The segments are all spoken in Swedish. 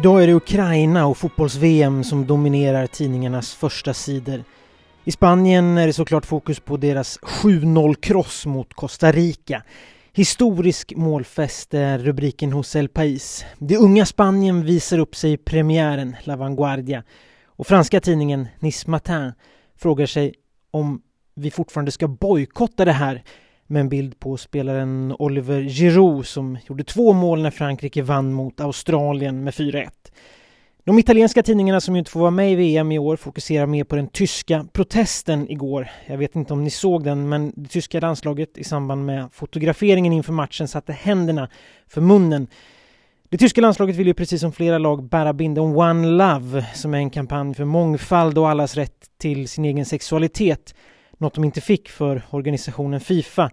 Idag är det Ukraina och fotbolls-VM som dominerar tidningarnas första sidor. I Spanien är det såklart fokus på deras 7-0-kross mot Costa Rica. Historisk målfest är rubriken hos El País. Det unga Spanien visar upp sig i premiären, La Vanguardia. Och franska tidningen Nice Matin frågar sig om vi fortfarande ska bojkotta det här med en bild på spelaren Oliver Giroud som gjorde två mål när Frankrike vann mot Australien med 4-1. De italienska tidningarna som ju inte får vara med i VM i år fokuserar mer på den tyska protesten igår. Jag vet inte om ni såg den, men det tyska landslaget i samband med fotograferingen inför matchen satte händerna för munnen. Det tyska landslaget vill ju precis som flera lag bära binden One Love som är en kampanj för mångfald och allas rätt till sin egen sexualitet något de inte fick för organisationen Fifa.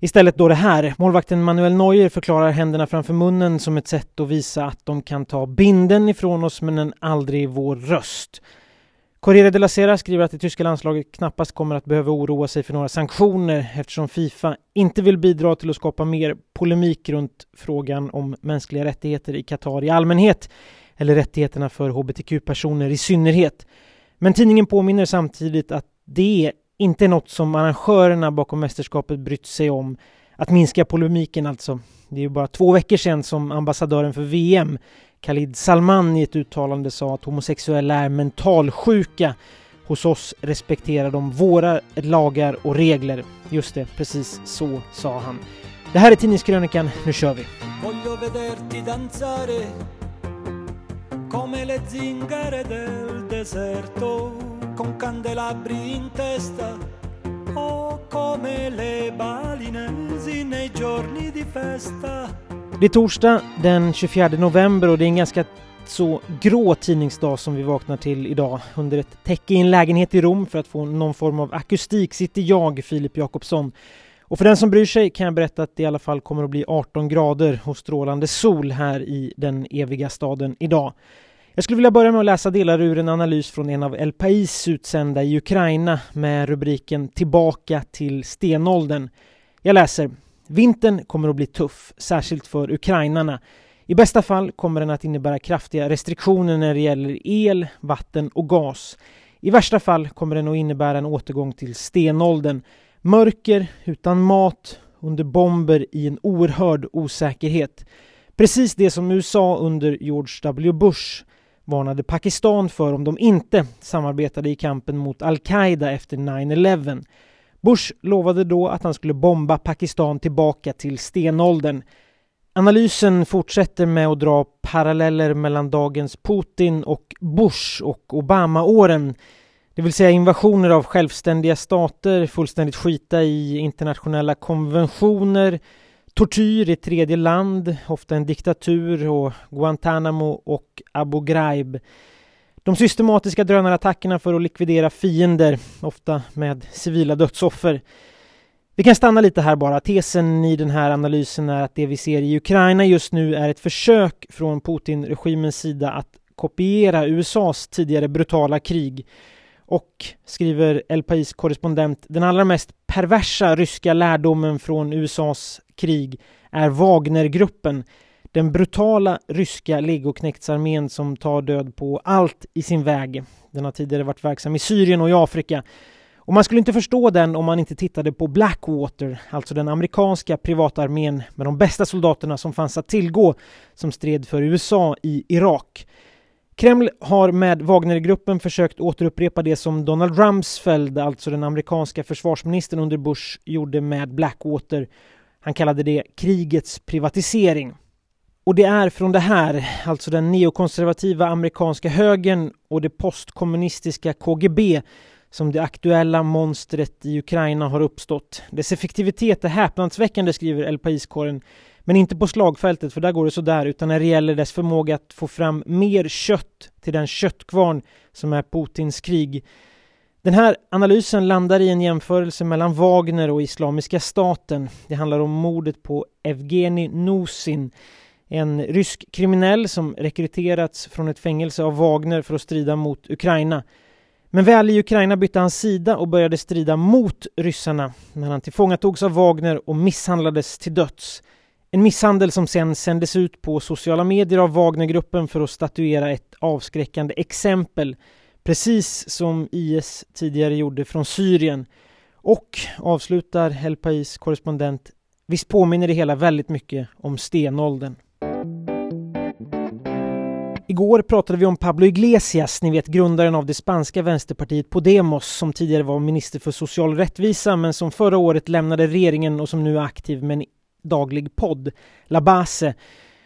Istället då det här. Målvakten Manuel Neuer förklarar händerna framför munnen som ett sätt att visa att de kan ta binden ifrån oss men aldrig vår röst. Corriere della Sera skriver att det tyska landslaget knappast kommer att behöva oroa sig för några sanktioner eftersom Fifa inte vill bidra till att skapa mer polemik runt frågan om mänskliga rättigheter i Qatar i allmänhet eller rättigheterna för hbtq-personer i synnerhet. Men tidningen påminner samtidigt att det inte något som arrangörerna bakom mästerskapet brytt sig om. Att minska polemiken alltså. Det är ju bara två veckor sedan som ambassadören för VM, Khalid Salman, i ett uttalande sa att homosexuella är mentalsjuka. Hos oss respekterar de våra lagar och regler. Just det, precis så sa han. Det här är Tidningskrönikan, nu kör vi! Come le zingare del deserto con candelabri in testa o come le balinesi nei giorni di festa. Det är torsdag den 24 november och det är en ganska så grå tidningsdag som vi vaknar till idag. Under ett täcke i en lägenhet i Rom för att få någon form av akustik sitter jag, Filip Jakobsson. Och för den som bryr sig kan jag berätta att det i alla fall kommer att bli 18 grader och strålande sol här i den eviga staden idag. Jag skulle vilja börja med att läsa delar ur en analys från en av El Pais utsända i Ukraina med rubriken Tillbaka till stenåldern. Jag läser Vintern kommer att bli tuff, särskilt för ukrainarna. I bästa fall kommer den att innebära kraftiga restriktioner när det gäller el, vatten och gas. I värsta fall kommer den att innebära en återgång till stenåldern. Mörker, utan mat, under bomber i en oerhörd osäkerhet. Precis det som USA under George W Bush varnade Pakistan för om de inte samarbetade i kampen mot al-Qaida efter 9-11. Bush lovade då att han skulle bomba Pakistan tillbaka till stenåldern. Analysen fortsätter med att dra paralleller mellan dagens Putin och Bush och Obama-åren. Det vill säga invasioner av självständiga stater, fullständigt skita i internationella konventioner, tortyr i tredje land, ofta en diktatur och Guantanamo och Abu Ghraib. De systematiska drönarattackerna för att likvidera fiender, ofta med civila dödsoffer. Vi kan stanna lite här bara. Tesen i den här analysen är att det vi ser i Ukraina just nu är ett försök från Putin-regimens sida att kopiera USAs tidigare brutala krig och, skriver El Pais korrespondent, den allra mest perversa ryska lärdomen från USAs krig är Wagnergruppen, den brutala ryska legoknektsarmén som tar död på allt i sin väg. Den har tidigare varit verksam i Syrien och i Afrika. Och man skulle inte förstå den om man inte tittade på Blackwater, alltså den amerikanska privatarmén med de bästa soldaterna som fanns att tillgå som stred för USA i Irak. Kreml har med Wagnergruppen försökt återupprepa det som Donald Rumsfeld, alltså den amerikanska försvarsministern under Bush, gjorde med Blackwater. Han kallade det krigets privatisering. Och det är från det här, alltså den neokonservativa amerikanska högern och det postkommunistiska KGB, som det aktuella monstret i Ukraina har uppstått. Dess effektivitet är häpnadsväckande, skriver El Pais-kåren. Men inte på slagfältet, för där går det sådär, utan när det gäller dess förmåga att få fram mer kött till den köttkvarn som är Putins krig. Den här analysen landar i en jämförelse mellan Wagner och Islamiska staten. Det handlar om mordet på Evgeni Nusin, en rysk kriminell som rekryterats från ett fängelse av Wagner för att strida mot Ukraina. Men väl i Ukraina bytte han sida och började strida mot ryssarna när han tillfångatogs av Wagner och misshandlades till döds. En misshandel som sen sändes ut på sociala medier av Wagnergruppen för att statuera ett avskräckande exempel, precis som IS tidigare gjorde från Syrien. Och, avslutar El Pais korrespondent, visst påminner det hela väldigt mycket om stenåldern. Igår pratade vi om Pablo Iglesias, ni vet grundaren av det spanska vänsterpartiet Podemos som tidigare var minister för social rättvisa men som förra året lämnade regeringen och som nu är aktiv med en daglig podd, La Base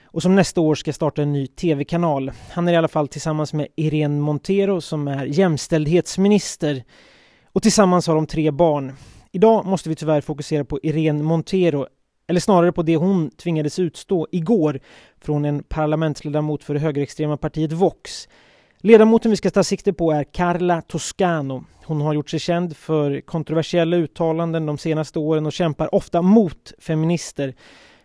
och som nästa år ska starta en ny tv-kanal. Han är i alla fall tillsammans med Irene Montero som är jämställdhetsminister och tillsammans har de tre barn. Idag måste vi tyvärr fokusera på Irene Montero eller snarare på det hon tvingades utstå igår från en parlamentsledamot för det högerextrema partiet Vox. Ledamoten vi ska ta sikte på är Carla Toscano. Hon har gjort sig känd för kontroversiella uttalanden de senaste åren och kämpar ofta mot feminister.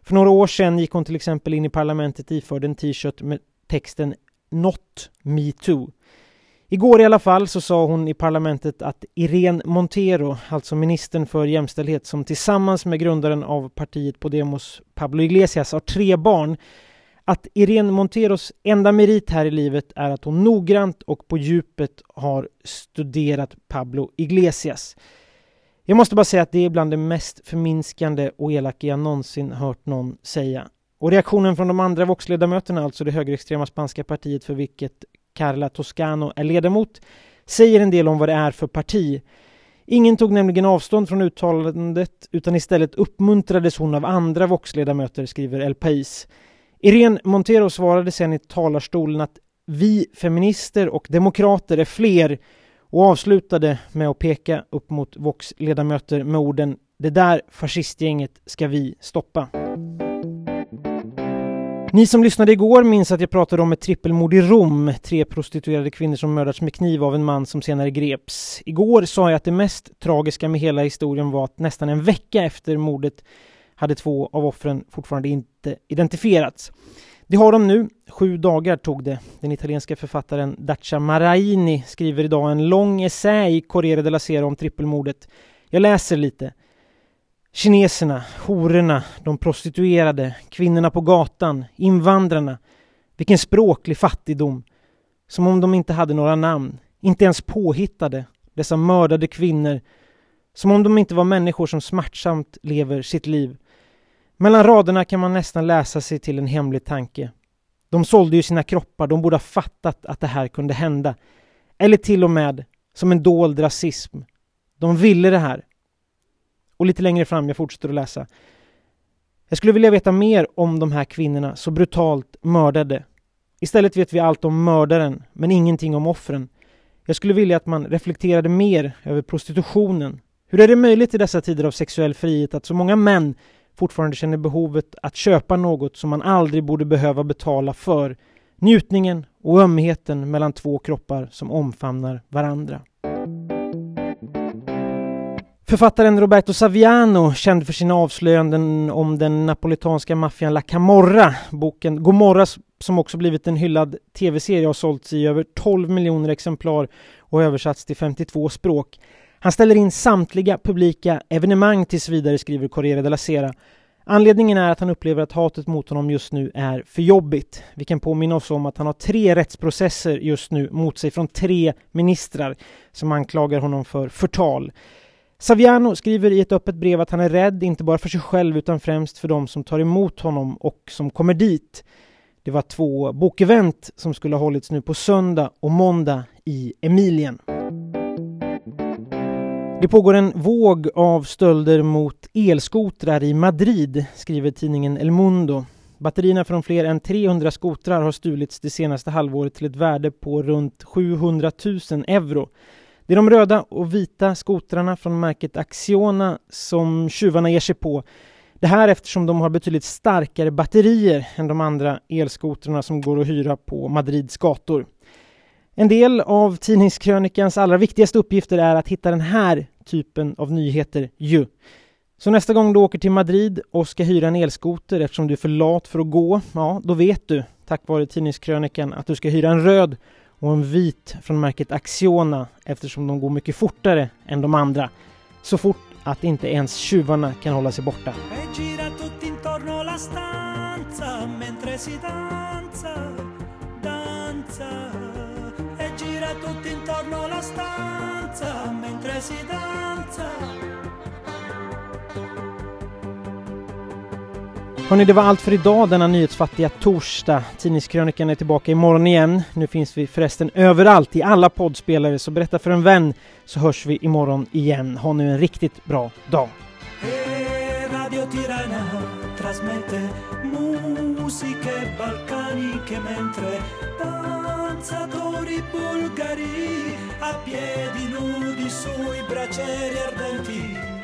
För några år sedan gick hon till exempel in i parlamentet iförd en t-shirt med texten Not Me Too. Igår i alla fall så sa hon i parlamentet att Irene Montero, alltså ministern för jämställdhet som tillsammans med grundaren av partiet Podemos, Pablo Iglesias, har tre barn, att Irene Monteros enda merit här i livet är att hon noggrant och på djupet har studerat Pablo Iglesias. Jag måste bara säga att det är bland det mest förminskande och elaka jag någonsin hört någon säga. Och reaktionen från de andra Vox-ledamöterna, alltså det högerextrema spanska partiet för vilket Carla Toscano är ledamot, säger en del om vad det är för parti. Ingen tog nämligen avstånd från uttalandet utan istället uppmuntrades hon av andra Vox-ledamöter, skriver El Pais. Irene Montero svarade sen i talarstolen att vi feminister och demokrater är fler och avslutade med att peka upp mot Vox-ledamöter med orden det där fascistgänget ska vi stoppa. Ni som lyssnade igår minns att jag pratade om ett trippelmord i Rom. Tre prostituerade kvinnor som mördats med kniv av en man som senare greps. Igår sa jag att det mest tragiska med hela historien var att nästan en vecka efter mordet hade två av offren fortfarande inte identifierats. Det har de nu. Sju dagar tog det. Den italienska författaren Dacia Maraini skriver idag en lång essä i Corriere della Sera om trippelmordet. Jag läser lite. Kineserna, hororna, de prostituerade, kvinnorna på gatan, invandrarna. Vilken språklig fattigdom. Som om de inte hade några namn, inte ens påhittade, dessa mördade kvinnor. Som om de inte var människor som smärtsamt lever sitt liv. Mellan raderna kan man nästan läsa sig till en hemlig tanke. De sålde ju sina kroppar, de borde ha fattat att det här kunde hända. Eller till och med som en dold rasism. De ville det här. Och lite längre fram, jag fortsätter att läsa. Jag skulle vilja veta mer om de här kvinnorna så brutalt mördade. Istället vet vi allt om mördaren, men ingenting om offren. Jag skulle vilja att man reflekterade mer över prostitutionen. Hur är det möjligt i dessa tider av sexuell frihet att så många män fortfarande känner behovet att köpa något som man aldrig borde behöva betala för? Njutningen och ömheten mellan två kroppar som omfamnar varandra. Författaren Roberto Saviano, känd för sina avslöjanden om den napolitanska maffian La Camorra, boken Gomorra som också blivit en hyllad tv-serie har sålts i över 12 miljoner exemplar och översatts till 52 språk. Han ställer in samtliga publika evenemang tills vidare, skriver Corriere della Sera. Anledningen är att han upplever att hatet mot honom just nu är för jobbigt. Vi kan påminna oss om att han har tre rättsprocesser just nu mot sig från tre ministrar som anklagar honom för förtal. Saviano skriver i ett öppet brev att han är rädd, inte bara för sig själv utan främst för de som tar emot honom och som kommer dit. Det var två bokevent som skulle ha hållits nu på söndag och måndag i Emilien. Det pågår en våg av stölder mot elskotrar i Madrid, skriver tidningen El Mundo. Batterierna från fler än 300 skotrar har stulits det senaste halvåret till ett värde på runt 700 000 euro. Det är de röda och vita skotrarna från märket Axiona som tjuvarna ger sig på. Det här eftersom de har betydligt starkare batterier än de andra elskotrarna som går att hyra på Madrids gator. En del av tidningskrönikans allra viktigaste uppgifter är att hitta den här typen av nyheter ju. Så nästa gång du åker till Madrid och ska hyra en elskoter eftersom du är för lat för att gå, ja, då vet du, tack vare tidningskrönikan, att du ska hyra en röd och en vit från märket Axiona eftersom de går mycket fortare än de andra. Så fort att inte ens tjuvarna kan hålla sig borta. Hörni. Hörrni, det var allt för idag denna nyhetsfattiga torsdag. Tidningskrönikan är tillbaka imorgon igen. Nu finns vi förresten överallt i alla poddspelare, så berätta för en vän så hörs vi imorgon igen. Ha nu en riktigt bra dag. Radio danzatori bulgari a piedi nudi sui braccieri ardenti